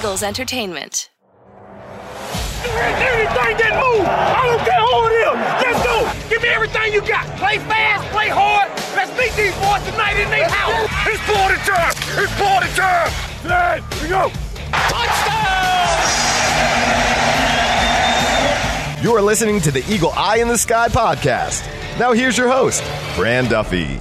Eagles Entertainment. Anything that move, I don't care who it is. Let's go. Give me everything you got. Play fast, play hard. Let's beat these boys tonight in their house. It's party time. It's party time. Hey, we go. Touchdown! You're listening to the Eagle Eye in the Sky podcast. Now here's your host, Fran Duffy.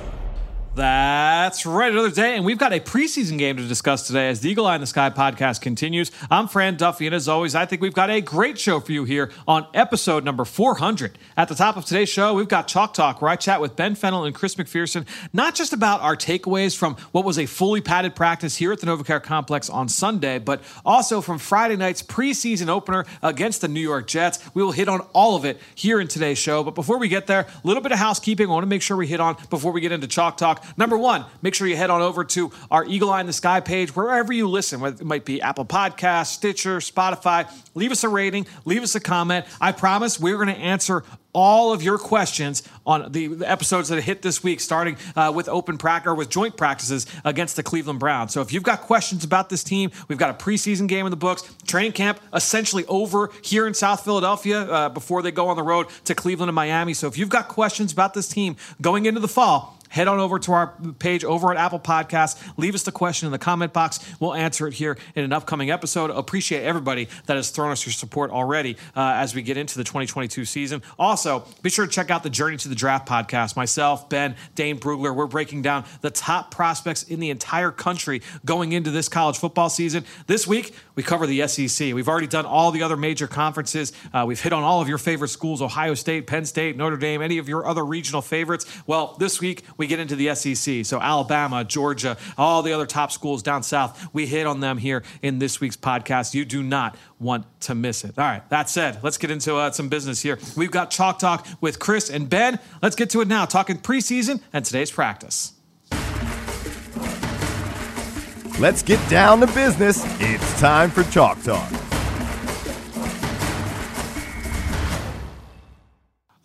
That's right, another day, and we've got a preseason game to discuss today as the Eagle Eye in the Sky podcast continues. I'm Fran Duffy, and as always, I think we've got a great show for you here on episode number 400. At the top of today's show, we've got Chalk Talk, where I chat with Ben Fennell and Chris McPherson, not just about our takeaways from what was a fully padded practice here at the NovaCare Complex on Sunday, but also from Friday night's preseason opener against the New York Jets. We will hit on all of it here in today's show. But before we get there, a little bit of housekeeping I want to make sure we hit on before we get into Chalk Talk. Number one, make sure you head on over to our Eagle Eye in the Sky page, wherever you listen, whether it might be Apple Podcasts, Stitcher, Spotify. Leave us a rating, leave us a comment. I promise we're going to answer all of your questions on the, episodes that hit this week, starting uh, with open practice or with joint practices against the Cleveland Browns. So if you've got questions about this team, we've got a preseason game in the books, training camp essentially over here in South Philadelphia uh, before they go on the road to Cleveland and Miami. So if you've got questions about this team going into the fall, head on over to our page over at Apple Podcasts. Leave us the question in the comment box. We'll answer it here in an upcoming episode. Appreciate everybody that has thrown us your support already uh, as we get into the 2022 season. Also, be sure to check out the Journey to the Draft podcast. Myself, Ben, Dane Brugler, we're breaking down the top prospects in the entire country going into this college football season. This week, we cover the SEC. We've already done all the other major conferences. Uh, we've hit on all of your favorite schools Ohio State, Penn State, Notre Dame, any of your other regional favorites. Well, this week, we get into the SEC. So Alabama, Georgia, all the other top schools down south, we hit on them here in this week's podcast. You do not want to miss it. All right, that said, let's get into uh, some business here. We've got Chalk Talk with Chris and Ben. Let's get to it now, talking preseason and today's practice. Let's get down to business. It's time for Chalk Talk.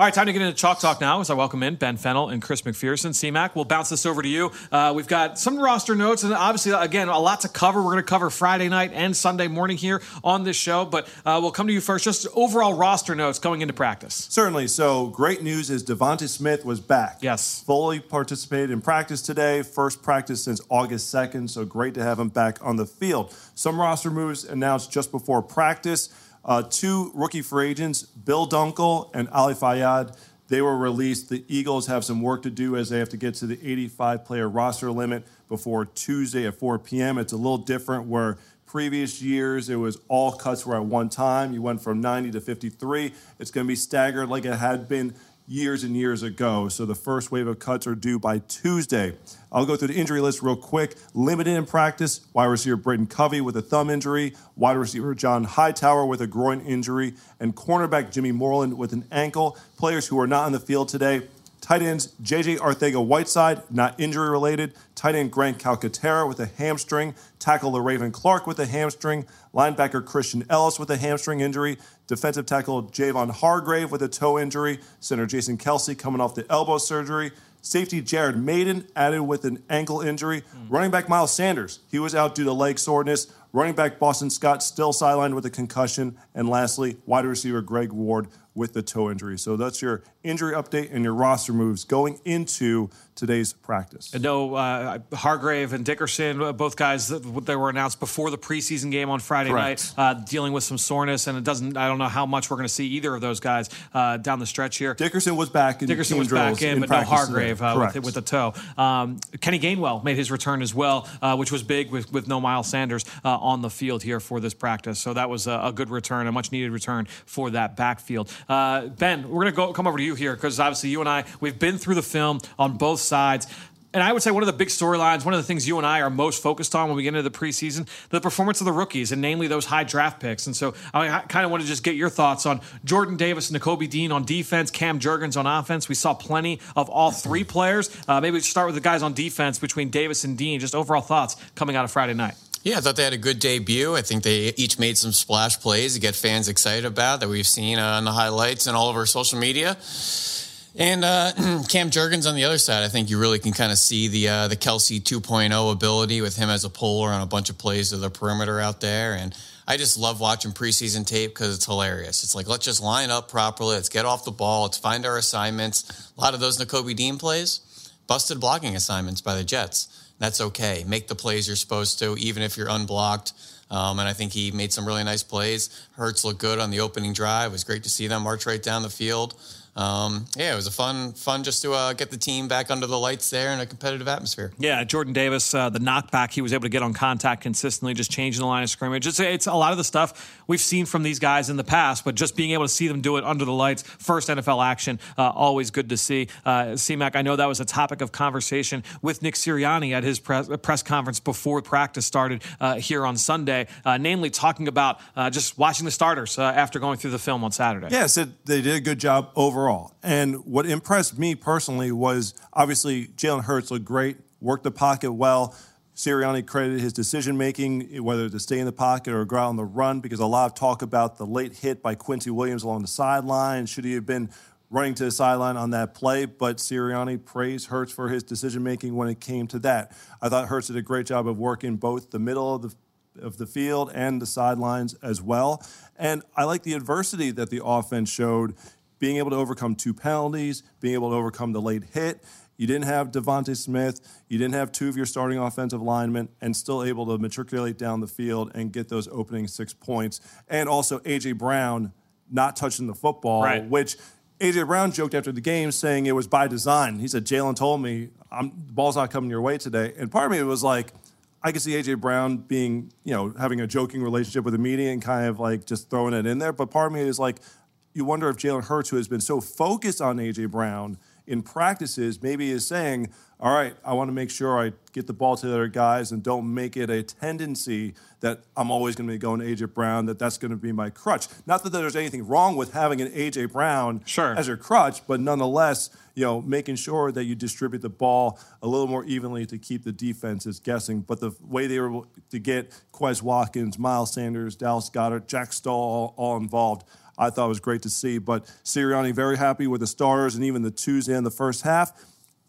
All right, time to get into Chalk Talk now as I welcome in Ben Fennell and Chris McPherson. CMAC, we'll bounce this over to you. Uh, we've got some roster notes, and obviously, again, a lot to cover. We're going to cover Friday night and Sunday morning here on this show, but uh, we'll come to you first. Just overall roster notes going into practice. Certainly. So, great news is Devonta Smith was back. Yes. Fully participated in practice today. First practice since August 2nd, so great to have him back on the field. Some roster moves announced just before practice. Uh, two rookie free agents, Bill Dunkle and Ali Fayad, they were released. The Eagles have some work to do as they have to get to the 85 player roster limit before Tuesday at 4 p.m. It's a little different where previous years it was all cuts were at one time. You went from 90 to 53. It's going to be staggered like it had been years and years ago. So the first wave of cuts are due by Tuesday. I'll go through the injury list real quick. Limited in practice, wide receiver Britton Covey with a thumb injury, wide receiver John Hightower with a groin injury, and cornerback Jimmy Moreland with an ankle. Players who are not on the field today. Tight ends JJ Arcega Whiteside, not injury related. Tight end Grant Calcaterra with a hamstring. Tackle LeRaven Clark with a hamstring. Linebacker Christian Elliss with a hamstring injury. Defensive tackle Javon Hargrave with a toe injury. Center Jason Kelce coming off the elbow surgery. Safety Jared Mayden added with an ankle injury. Mm. Running back Miles Sanders, he was out due to leg soreness. Running back Boston Scott still sidelined with a concussion. And lastly, wide receiver Greg Ward with the toe injury. So that's your injury update and your roster moves going into today's practice. Know uh, Hargrave and Dickerson, uh, both guys that, that, were announced before the preseason game on Friday Correct. night, uh, dealing with some soreness, and it doesn't. I don't know how much we're going to see either of those guys uh, down the stretch here. Dickerson was back. in Dickerson was back in, in but no Hargrave uh, with, with, the toe. Um, Kenny Gainwell made his return as well, uh, which was big with, with no Miles Sanders on the field here for this practice. So that was a, a good return, a much needed return for that backfield. ben, we're going to go come over to you here because obviously you and I we've been through the film on both sides. And I would say one of the big storylines, one of the things you and I are most focused on when we get into the preseason, the performance of the rookies, and namely those high draft picks. And so I kind of want to just get your thoughts on Jordan Davis and Nakobe Dean on defense, Cam Jurgens on offense. We saw plenty of all three players. Uh, maybe we start with the guys on defense between Davis and Dean. Just overall thoughts coming out of Friday night. Yeah, I thought they had a good debut. I think they each made some splash plays to get fans excited about that we've seen on the highlights and all of our social media And uh, Cam Jurgens on the other side, I think you really can kind of see the uh, the Kelce 2.0 ability with him as a puller on a bunch of plays to the perimeter out there. And I just love watching preseason tape because it's hilarious. It's like let's just line up properly, let's get off the ball, let's find our assignments. A lot of those Nakobe Dean plays, busted blocking assignments by the Jets. That's okay. Make the plays you're supposed to, even if you're unblocked. Um, and I think he made some really nice plays. Hurts looked good on the opening drive. It was great to see them march right down the field um, yeah, it was a fun, fun just to uh, get the team back under the lights there in a competitive atmosphere. Yeah, Jordan Davis, uh, the knockback, he was able to get on contact consistently, just changing the line of scrimmage. It's, it's, a lot of the stuff we've seen from these guys in the past, but just being able to see them do it under the lights, first NFL action, uh, always good to see. Uh, C-Mac, I know that was a topic of conversation with Nick Sirianni at his press, press conference before practice started uh, here on Sunday, uh, namely talking about uh, just watching the starters after going through the film on Saturday. Yes, it, they did a good job overall overall. And what impressed me personally was obviously Jalen Hurts looked great, worked the pocket well. Sirianni credited his decision making, whether to stay in the pocket or go out on the run, because a lot of talk about the late hit by Quincy Williams along the sideline. Should he have been running to the sideline on that play? But Sirianni praised Hurts for his decision making when it came to that. I thought Hurts did a great job of working both the middle of the of the field and the sidelines as well. And I like the adversity that the offense showed being able to overcome two penalties, being able to overcome the late hit. You didn't have DeVonta Smith. You didn't have two of your starting offensive linemen, and still able to matriculate down the field and get those opening six points. And also AJ Brown not touching the football, right. which AJ Brown joked after the game saying it was by design. He said Jalen told me the ball's not coming your way today, and part of me was like. I could see AJ Brown being, you know, having a joking relationship with the media and kind of like just throwing it in there. But part of me is like, you wonder if Jalen Hurts, who has been so focused on A.J. Brown in practices, maybe is saying, all right, I want to make sure I get the ball to the other guys and don't make it a tendency that I'm always going to be going to A.J. Brown, that that's going to be my crutch. Not that there's anything wrong with having an A.J. Brown sure. as your crutch, but nonetheless, you know, making sure that you distribute the ball a little more evenly to keep the defenses guessing. But the way they were able to get Quez Watkins, Miles Sanders, Dallas Goedert, Jack Stoll all, all involved – I thought it was great to see. But Sirianni very happy with the starters and even the twos in the first half.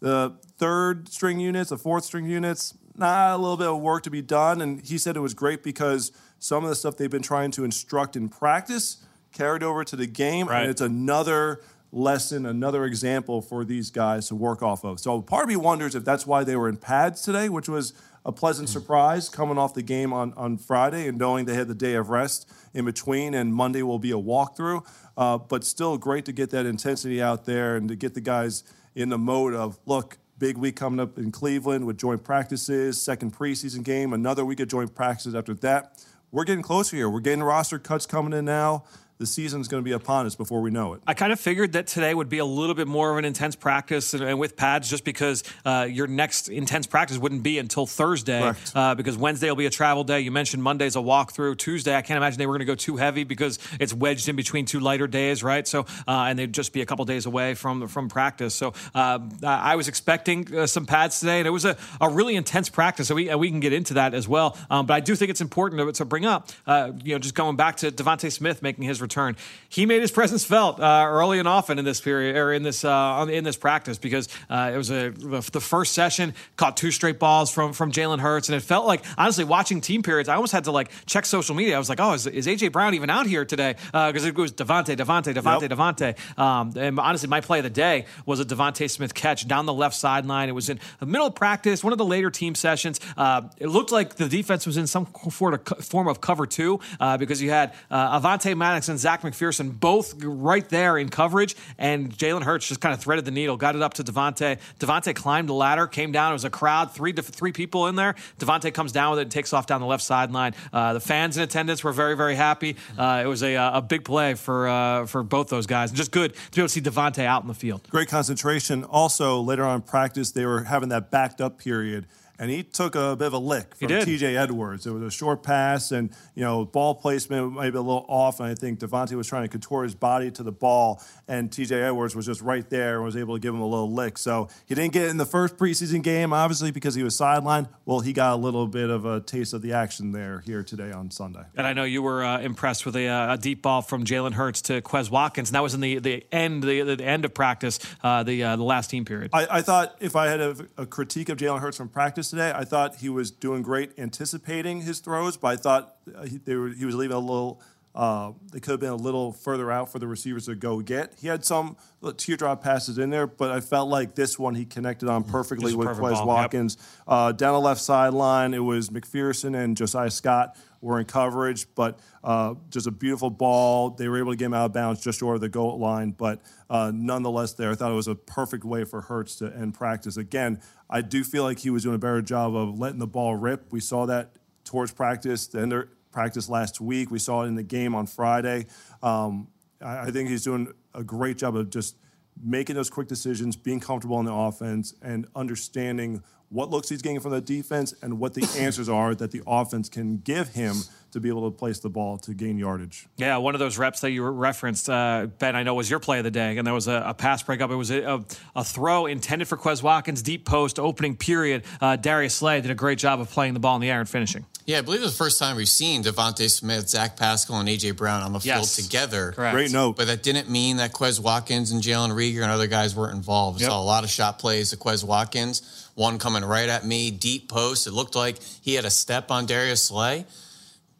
The third string units, the fourth string units, nah, a little bit of work to be done. And he said it was great because some of the stuff they've been trying to instruct in practice carried over to the game, right. and it's another lesson, another example for these guys to work off of. So part of me wonders if that's why they were in pads today, which was a pleasant surprise coming off the game on, on Friday and knowing they had the day of rest in between, and Monday will be a walkthrough. Uh, but still, great to get that intensity out there and to get the guys in the mode of look, big week coming up in Cleveland with joint practices, second preseason game, another week of joint practices after that. We're getting closer here. We're getting roster cuts coming in now the season's going to be upon us before we know it. I kind of figured that today would be a little bit more of an intense practice and, and with pads, just because uh, your next intense practice wouldn't be until Thursday, uh, because Wednesday will be a travel day. You mentioned Monday's a walkthrough. Tuesday, I can't imagine they were going to go too heavy because it's wedged in between two lighter days, right? So, uh, and they'd just be a couple days away from from practice. So, uh, I was expecting uh, some pads today, and it was a, a really intense practice. So we we can get into that as well. Um, but I do think it's important to, to bring up, uh, you know, just going back to DeVonta Smith making his return. He made his presence felt uh, early and often in this period or in this uh, in this practice because uh, it was a the first session caught two straight balls from from Jalen Hurts and it felt like honestly watching team periods I almost had to like check social media. I was like, oh, is, is AJ Brown even out here today? Because uh, it was DeVonta, DeVonta, DeVonta, yep. Um, and honestly, my play of the day was a DeVonta Smith catch down the left sideline. It was in the middle of practice, one of the later team sessions. Uh, it looked like the defense was in some form of cover two uh, because you had Avonte Maddox and Zech McPhearson both right there in coverage, and Jalen Hurts just kind of threaded the needle, got it up to DeVonta. DeVonta climbed the ladder, came down. It was a crowd, three three people in there. DeVonta comes down with it and takes off down the left sideline. Uh, the fans in attendance were very very happy. Uh, it was a, a big play for uh, for both those guys, and just good to be able to see DeVonta out in the field. Great concentration. Also later on in practice, they were having that backed up period and he took a bit of a lick from. TJ Edwards. It was a short pass, and you know ball placement might be a little off. And I think DeVonta was trying to contort his body to the ball, and TJ Edwards was just right there and was able to give him a little lick. So he didn't get it in the first preseason game, obviously because he was sidelined. Well, he got a little bit of a taste of the action there here today on Sunday. And I know you were uh, impressed with a, uh, a deep ball from Jalen Hurts to Quez Watkins, and that was in the, the end the, the end of practice, uh, the uh, the last team period. I, I thought if I had a, a critique of Jalen Hurts from practice today, I thought he was doing great anticipating his throws, but I thought uh, he, were, he was leaving a little. Uh, they could have been a little further out for the receivers to go get. He had some teardrop passes in there, but I felt like this one he connected on perfectly Just with perfect Quez ball, yep. Watkins. Uh, down the left sideline, it was McPhearson and Josiah Scott were in coverage, but uh, just a beautiful ball. They were able to get him out of bounds just short of the goal line, but uh, nonetheless, there, I thought it was a perfect way for Hurts to end practice. Again, I do feel like he was doing a better job of letting the ball rip. We saw that towards practice, the end of practice last week. We saw it in the game on Friday. Um, I, I think he's doing a great job of just making those quick decisions, being comfortable in the offense, and understanding what looks he's getting from the defense and what the answers are that the offense can give him to be able to place the ball to gain yardage. Yeah, one of those reps that you referenced, uh, Ben, I know was your play of the day, and there was a, a pass breakup. It was a, a, a throw intended for Quez Watkins, deep post, opening period. Uh, Darius Slay did a great job of playing the ball in the air and finishing. Yeah, I believe it's the first time we've seen DeVonta Smith, Zach Pascal, and AJ Brown on the Yes. field together. Correct. Great note. But that didn't mean that Quez Watkins and Jalen Reagor and other guys weren't involved. We Yep. saw a lot of shot plays to Quez Watkins, one coming right at me, deep post. It looked like he had a step on Darius Slay.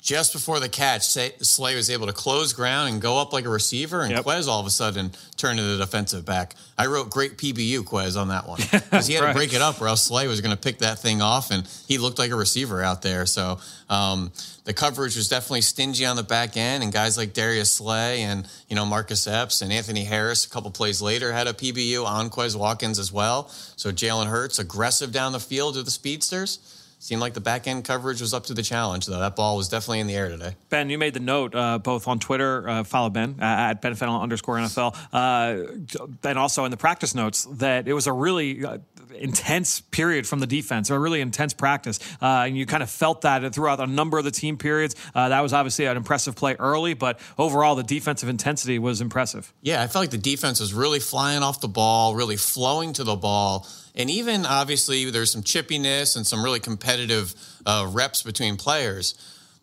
Just before the catch, Say- Slay was able to close ground and go up like a receiver, and Yep. Quez all of a sudden turned into the defensive back. I wrote great PBU Quez on that one because he had Right. to break it up, or else Slay was going to pick that thing off, and he looked like a receiver out there. So um, the coverage was definitely stingy on the back end, and guys like Darius Slay and you know Marcus Epps and Anthony Harris a couple plays later had a PBU on Quez Watkins as well. So Jalen Hurts aggressive down the field to the speedsters. Seemed like the back end coverage was up to the challenge, though. That ball was definitely in the air today. Ben, you made the note uh, both on Twitter, uh, follow Ben uh, at Ben Fennell underscore NFL, uh, and also in the practice notes that it was a really uh, intense period from the defense, or a really intense practice. Uh, and you kind of felt that throughout a number of the team periods. Uh, that was obviously an impressive play early, but overall, the defensive intensity was impressive. Yeah, I felt like the defense was really flying off the ball, really flowing to the ball. And even obviously, there's some chippiness and some really competitive uh, reps between players.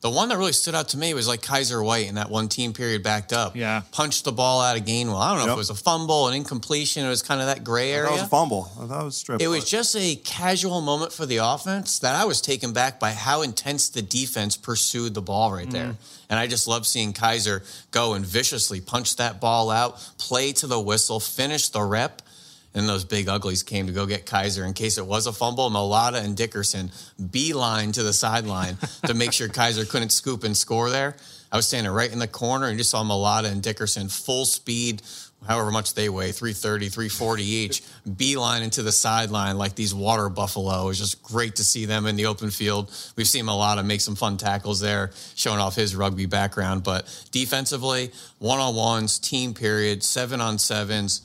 The one that really stood out to me was like Kyzir White in that one team period backed up. Yeah. Punched the ball out of Gainwell. I don't know if it was a fumble, an incompletion. It was kind of that gray area. That was a fumble. It was strip. It was just a casual moment for the offense that I was taken back by how intense the defense pursued the ball right there. Mm-hmm. And I just love seeing Kaiser go and viciously punch that ball out, play to the whistle, finish the rep. And those big uglies came to go get Kyzir in case it was a fumble. Mailata and Dickerson beeline to the sideline to make sure Kyzir couldn't scoop and score there. I was standing right in the corner and just saw Mailata and Dickerson full speed, however much they weigh, 330, 340 each, beeline into the sideline like these water buffalo. It was just great to see them in the open field. We've seen Mailata make some fun tackles there, showing off his rugby background. But defensively, one on ones, team period, seven on sevens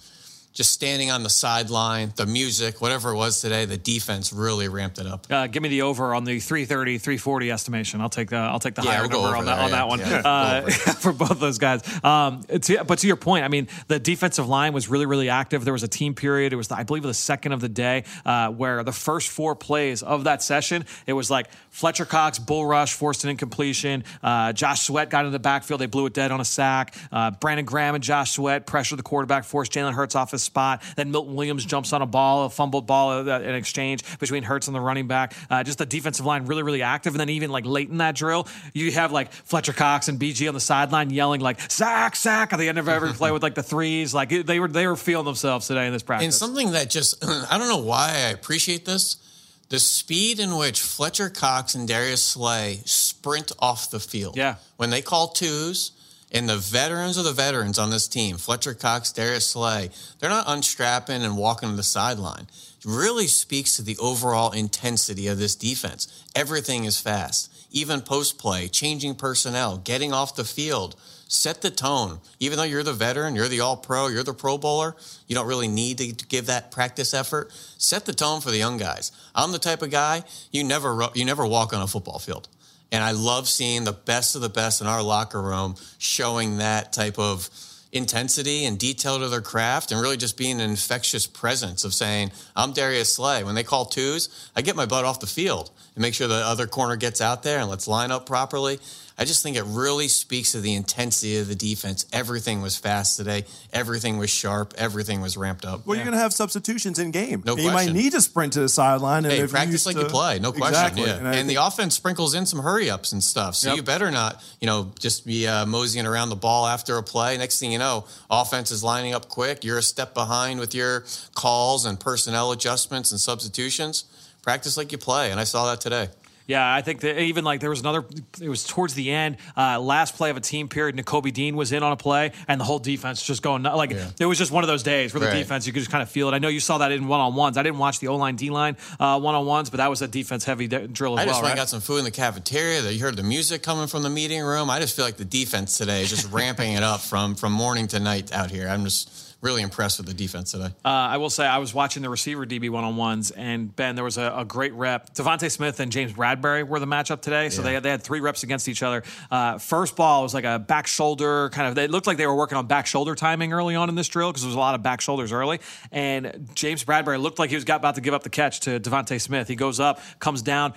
just standing on the sideline, the music, whatever it was today, the defense really ramped it up. Uh, give me the over on the 330, 340 estimation. I'll take the I'll take the Yeah, higher we'll number over on that, on that one Yeah, uh, for both those guys. Um, to, but to your point, I mean, the defensive line was really really active. There was a team period. It was I believe the second of the day uh, where the first four plays of that session, it was like Fletcher Cox bull rush forced an incompletion. Uh, Josh Sweat got into the backfield. They blew it dead on a sack. Uh, Brandon Graham and Josh Sweat pressured the quarterback, forced Jalen Hurts off his spot. Then Milton Williams jumps on a ball, a fumbled ball, uh, an exchange between Hurts and the running back. Uh, just the defensive line really, really active. And then even like late in that drill, you have like Fletcher Cox and BG on the sideline yelling like sack, sack at the end of every play with like the threes. Like they were they were feeling themselves today in this practice. And something that just, I don't know why I appreciate this. The speed in which Fletcher Cox and Darius Slay sprint off the field. Yeah. When they call twos And the veterans of the veterans on this team. Fletcher Cox, Darius Slay, they're not unstrapping and walking to the sideline. It really speaks to the overall intensity of this defense. Everything is fast. Even post play, changing personnel, getting off the field set the tone. Even though you're the veteran, you're the all pro, you're the pro bowler, you don't really need to give that practice effort. Set the tone for the young guys. I'm the type of guy you never you never walk on a football field. And I love seeing the best of the best in our locker room showing that type of intensity and detail to their craft and really just being an infectious presence of saying, I'm Darius Slay. When they call twos, I get my butt off the field and make sure the other corner gets out there and let's line up properly. I just think it really speaks to the intensity of the defense. Everything was fast today. Everything was sharp. Everything was ramped up. Well, yeah. you're going to have substitutions in game. No and question. You might need to sprint to the sideline. And hey, practice like to, you play. No question. Exactly. Yeah. And, and the offense sprinkles in some hurry ups and stuff. So yep. you better not, you know, just be uh, moseying around the ball after a play. Next thing you know, offense is lining up quick. You're a step behind with your calls and personnel adjustments and substitutions. Practice like you play. And I saw that today. Yeah, I think that even like there was another. It was towards the end, uh, last play of a team period. Nakobe Dean was in on a play, and the whole defense just going like yeah. it was just one of those days where the right. defense you could just kind of feel it. I know you saw that in one on ones. I didn't watch the O line D line one on ones, but that was a defense heavy de- drill as I well. just went right? got some food in the cafeteria. That you heard the music coming from the meeting room. I just feel like the defense today is just ramping it up from from morning to night out here. I'm just really impressed with the defense today. Uh, I will say I was watching the receiver DB one on ones, and Ben, there was a, a, great rep. DeVonta Smith and James Bradberry were the matchup today, so yeah. they had, they had three reps against each other. Uh, first ball was like a back shoulder kind of. It looked like they were working on back shoulder timing early on in this drill because there was a lot of back shoulders early. And James Bradberry looked like he was got, about to give up the catch to DeVonta Smith. He goes up, comes down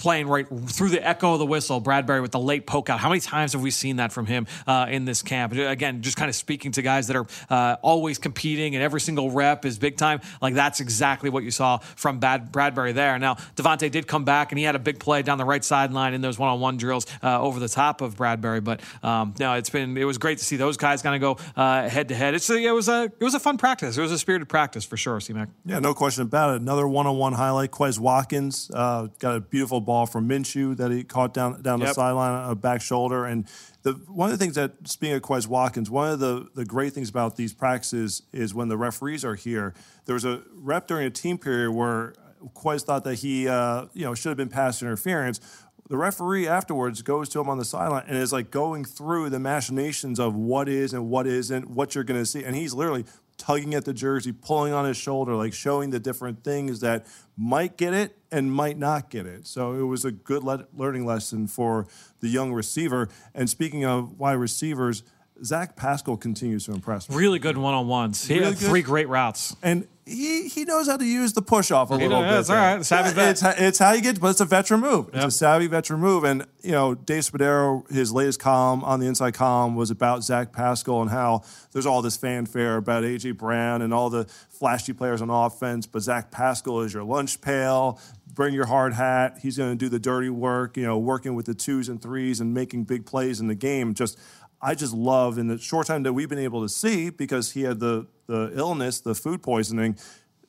playing right through the echo of the whistle. Bradberry with the late poke out. How many times have we seen that from him uh, in this camp? Again, just kind of speaking to guys that are uh, always competing and every single rep is big time. Like that's exactly what you saw from Bad Bradberry there. Now DeVonta did come back and he had a big play down the right sideline in those one-on-one drills uh, over the top of Bradberry. But um, no, it's been it was great to see those guys kind of go head to head. It was a it was a fun practice. It was a spirited practice for sure. C-Mac. Yeah, no question about it. Another one-on-one highlight. Quez Watkins uh, got a beautiful ball from Minshew that he caught down down yep. the sideline on a back shoulder. And the one of the things that speaking of Quez Watkins, one of the, the great things about these practices is when the referees are here. There was a rep during a team period where Quez thought that he uh, you know should have been pass interference the referee afterwards goes to him on the sideline and is like going through the machinations of what is and what isn't, what you're going to see. And he's literally tugging at the jersey, pulling on his shoulder, like showing the different things that might get it and might not get it. So it was a good le- learning lesson for the young receiver. And speaking of wide receivers, Zach Pascal continues to impress me. Really good one on ones. He really had three great routes. And he, he knows how to use the push off a he little knows, bit. That's all right. Savvy vet. It's, it's how you get, but it's a veteran move. It's yep. a savvy veteran move. And, you know, Dave Spadaro, his latest column on the Inside column was about Zach Pascal and how there's all this fanfare about A.J. Brown and all the flashy players on offense, but Zach Pascal is your lunch pail. Bring your hard hat. He's going to do the dirty work, you know, working with the twos and threes and making big plays in the game. Just I just love in the short time that we've been able to see because he had the the illness, the food poisoning,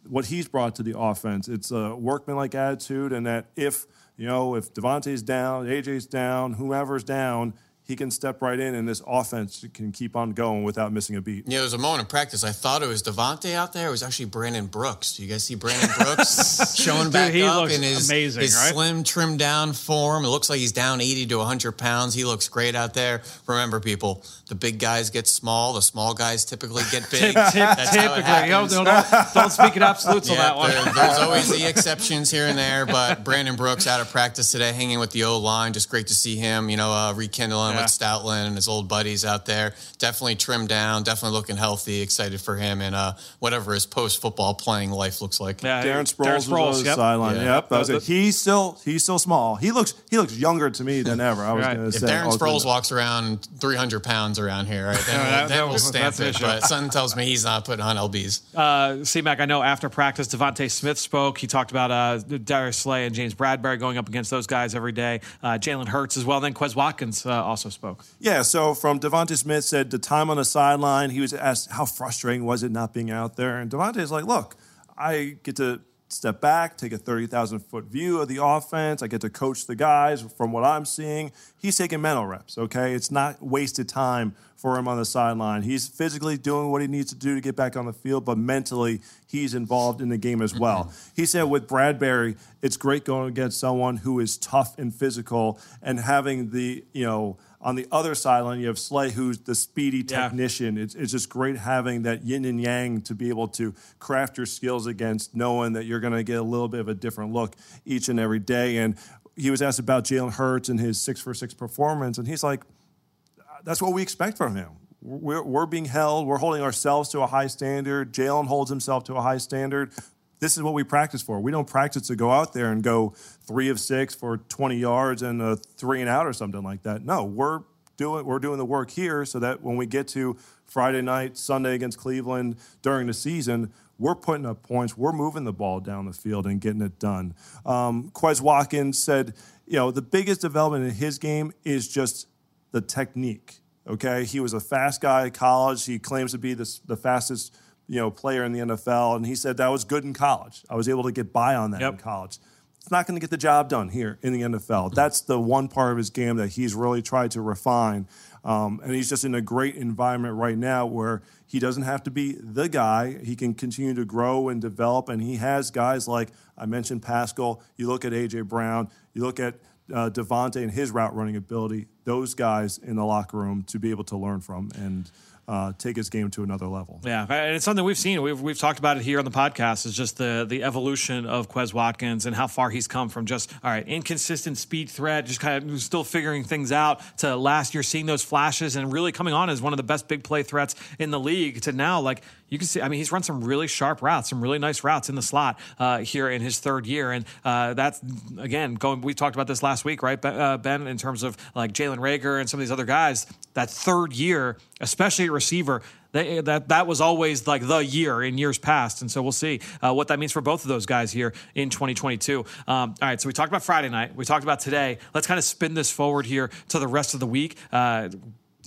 what he's brought to the offense. It's a workmanlike attitude, and that if you know if DeVonta's down, AJ's down, whoever's down, he can step right in and this offense can keep on going without missing a beat. Yeah, there was a moment in practice. I thought it was DeVonta out there. It was actually Brandon Brooks. Do you guys see Brandon Brooks showing Dude, back up in his, amazing, his right? slim, trimmed down form? It looks like he's down 80 to 100 pounds. He looks great out there. Remember, people, the big guys get small. The small guys typically get big. Tip, tip, typically. Don't, don't, don't, speak in absolutes yeah, on that one. There, there's always the exceptions here and there, but Brandon Brooks out of practice today, hanging with the O line. Just great to see him, you know, uh, rekindling yeah. With Stoutland and his old buddies out there. Definitely trimmed down, definitely looking healthy. Excited for him and uh, whatever his post football playing life looks like. Yeah, Darren Sproles, Darren Sproles was on yep. sideline. Yeah. Yep, that was it. He's still he's still small. He looks he looks younger to me than ever. I was right. going to say. If Darren Sproles walks around 300 pounds around here, right? Then, yeah, we'll, then we'll stamp it. But something tells me he's not putting on lbs. Uh, C-Mac, I know after practice, DeVonta Smith spoke. He talked about uh, Darius Slay and James Bradberry going up against those guys every day. Uh, Jalen Hurts as well. Then Quez Watkins uh, also spoke. Yeah. So from DeVonta Smith said the time on the sideline, he was asked how frustrating was it not being out there, and DeVonta's like, "Look, I get to step back, take a 30,000 foot view of the offense. I get to coach the guys from what I'm seeing. He's taking mental reps, okay? It's not wasted time for him on the sideline. He's physically doing what he needs to do to get back on the field, but mentally, he's involved in the game as well. He said with Bradberry, it's great going against someone who is tough and physical and having the, you know, on the other sideline, you have Slay, who's the speedy technician. Yeah. It's, it's just great having that yin and yang to be able to craft your skills against, knowing that you're going to get a little bit of a different look each and every day. And he was asked about Jalen Hurts and his six for six performance, and he's like, that's what we expect from him. We're, we're being held, we're holding ourselves to a high standard. Jalen holds himself to a high standard this is what we practice for. We don't practice to go out there and go three of six for 20 yards and a three and out or something like that. No, we're doing we're doing the work here so that when we get to Friday night, Sunday against Cleveland during the season, we're putting up points. We're moving the ball down the field and getting it done. Um, Quez Watkins said, you know, the biggest development in his game is just the technique. Okay, he was a fast guy at college. He claims to be the, the fastest you know, player in the NFL, and he said that was good in college. I was able to get by on that yep. in college. It's not going to get the job done here in the NFL. That's the one part of his game that he's really tried to refine. Um, and he's just in a great environment right now where he doesn't have to be the guy. He can continue to grow and develop. And he has guys like I mentioned Pascal. You look at A.J. Brown, you look at uh, DeVonta and his route running ability, those guys in the locker room to be able to learn from. And uh, take his game to another level. Yeah, and it's something we've seen. We've, we've talked about it here on the podcast. Is just the the evolution of Quez Watkins and how far he's come from just all right inconsistent speed threat, just kind of still figuring things out. To last year seeing those flashes and really coming on as one of the best big play threats in the league. To now like you can see, I mean, he's run some really sharp routes, some really nice routes in the slot uh, here in his third year. And uh, that's, again, going, we talked about this last week, right, uh, Ben, in terms of like Jalen Reagor and some of these other guys, that third year, especially at receiver, they, that that was always like the year in years past, and so we'll see uh, what that means for both of those guys here in 2022. Um, all right, so we talked about Friday night, we talked about today. Let's kind of spin this forward here to the rest of the week. Uh,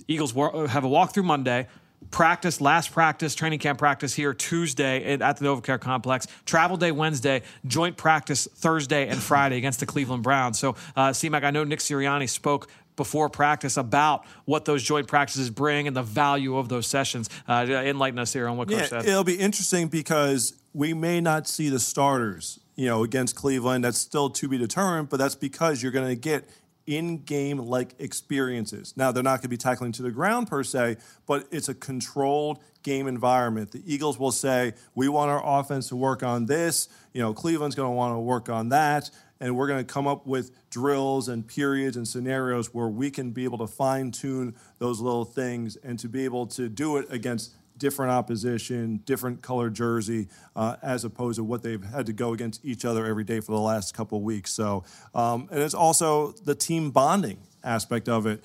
Eagles have a walkthrough Monday practice, last practice, training camp practice here Tuesday at the NovaCare Complex. Travel day Wednesday, joint practice Thursday and Friday against the Cleveland Browns. So, uh, CMAC, I know Nick Sirianni spoke before practice about what those joint practices bring and the value of those sessions. Uh, enlighten us here on what Coach yeah, said. It'll be interesting because we may not see the starters, you know, against Cleveland. That's still to be determined, but that's because you're going to get in game like experiences. Now, they're not going to be tackling to the ground per se, but it's a controlled game environment. The Eagles will say, We want our offense to work on this. You know, Cleveland's going to want to work on that. And we're going to come up with drills and periods and scenarios where we can be able to fine tune those little things and to be able to do it against different opposition, different color jersey, uh, as opposed to what they've had to go against each other every day for the last couple weeks. So, um, and it's also the team bonding aspect of it.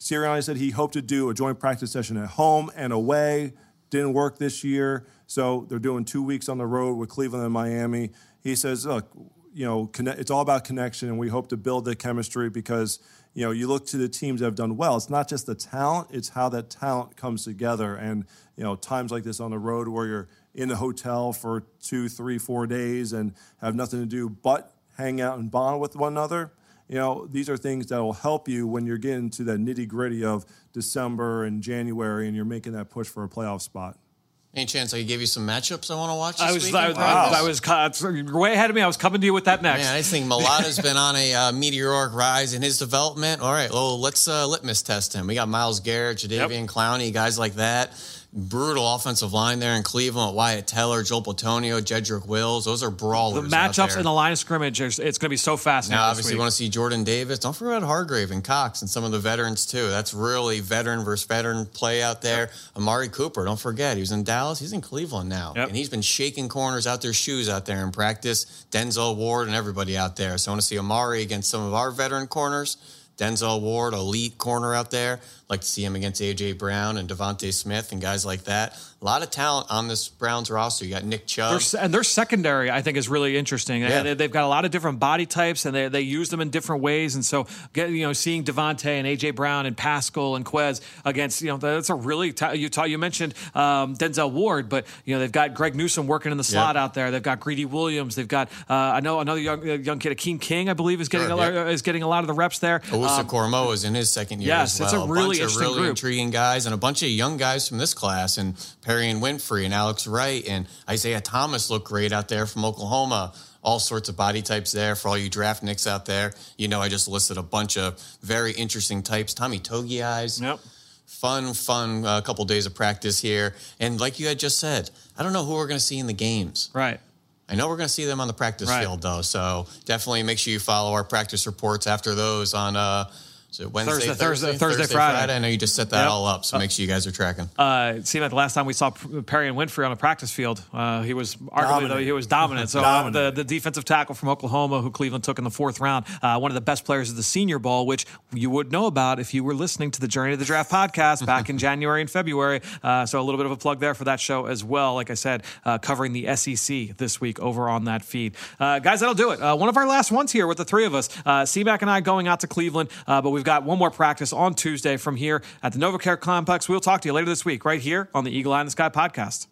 Sirianni said he hoped to do a joint practice session at home and away. Didn't work this year, so they're doing two weeks on the road with Cleveland and Miami. He says, "Look, you know, it's all about connection, and we hope to build the chemistry because." You know, you look to the teams that have done well. It's not just the talent; it's how that talent comes together. And you know, times like this on the road where you're in a hotel for two, three, four days and have nothing to do but hang out and bond with one another. You know, these are things that will help you when you're getting to that nitty gritty of December and January, and you're making that push for a playoff spot. Any chance I could give you some matchups I want to watch? I was, I, I, I, was way ahead of me. I was coming to you with that next. Man, I think Mailata's been on a uh, meteoric rise in his development. All right, well, let's uh, litmus test him. We got Myles Garrett, Jadeveon yep. Clowney, guys like that brutal offensive line there in Cleveland. Wyatt Teller, Joel Bitonio, Jedrick Wills. Those are brawlers. The matchups in the line of scrimmage, it's going to be so fascinating. Now, obviously, you want to see Jordan Davis. Don't forget Hargrave and Cox and some of the veterans, too. That's really veteran versus veteran play out there. Yep. Amari Cooper, don't forget, he was in Dallas. He's in Cleveland now. Yep. And he's been shaking corners out their shoes out there in practice. Denzel Ward and everybody out there. So I want to see Amari against some of our veteran corners Denzel Ward, elite corner out there. Like to see him against AJ Brown and DeVonta Smith and guys like that. A lot of talent on this Browns roster. You got Nick Chubb. Their, and their secondary, I think, is really interesting. Yeah. They, they've got a lot of different body types, and they, they use them in different ways. And so, you know, seeing DeVonta and AJ Brown and Pascal and Quez against, you know, that's a really t- you ta- you mentioned um, Denzel Ward, but you know they've got Greg Newsome working in the slot Yeah. out there. They've got Greedy Williams. They've got uh, I know another young uh, young kid, Akeem King, I believe, is getting Sure, a yeah. is getting a lot of the reps there. Owusu Um, Cormo is in his second year yes, as it's a well. really bunch of really group. intriguing guys and a bunch of young guys from this class and Perrion Winfrey and Alex Wright and Isaiah Thomas look great out there from Oklahoma. All sorts of body types there for all you draft nicks out there. You know, I just listed a bunch of very interesting types. Tommy Togiai. Yep. Fun, fun uh, couple days of practice here. And like you had just said, I don't know who we're going to see in the games. Right. I know we're going to see them on the practice Right. field, though. So definitely make sure you follow our practice reports after those on uh, is it Wednesday, Thursday, Thursday, Thursday, Friday. I know you just set that Yep. all up, so make sure you guys are tracking. Uh, it seemed like the last time we saw Perrion Winfrey on a practice field, uh, he was arguably Dominant. though he was dominant. So uh, Dominant. the the defensive tackle from Oklahoma, who Cleveland took in the fourth round, uh, one of the best players of the Senior Bowl, which you would know about if you were listening to the Journey to the Draft podcast back in January and February. Uh, so a little bit of a plug there for that show as well. Like I said, uh, covering the SEC this week over on that feed, uh, guys. That'll do it. Uh, one of our last ones here with the three of us. Uh, C-Mac and I going out to Cleveland, uh, but we've got one more practice on Tuesday from here at the NovaCare Complex. We'll talk to you later this week, right here on the Eagle Eye in the Sky podcast.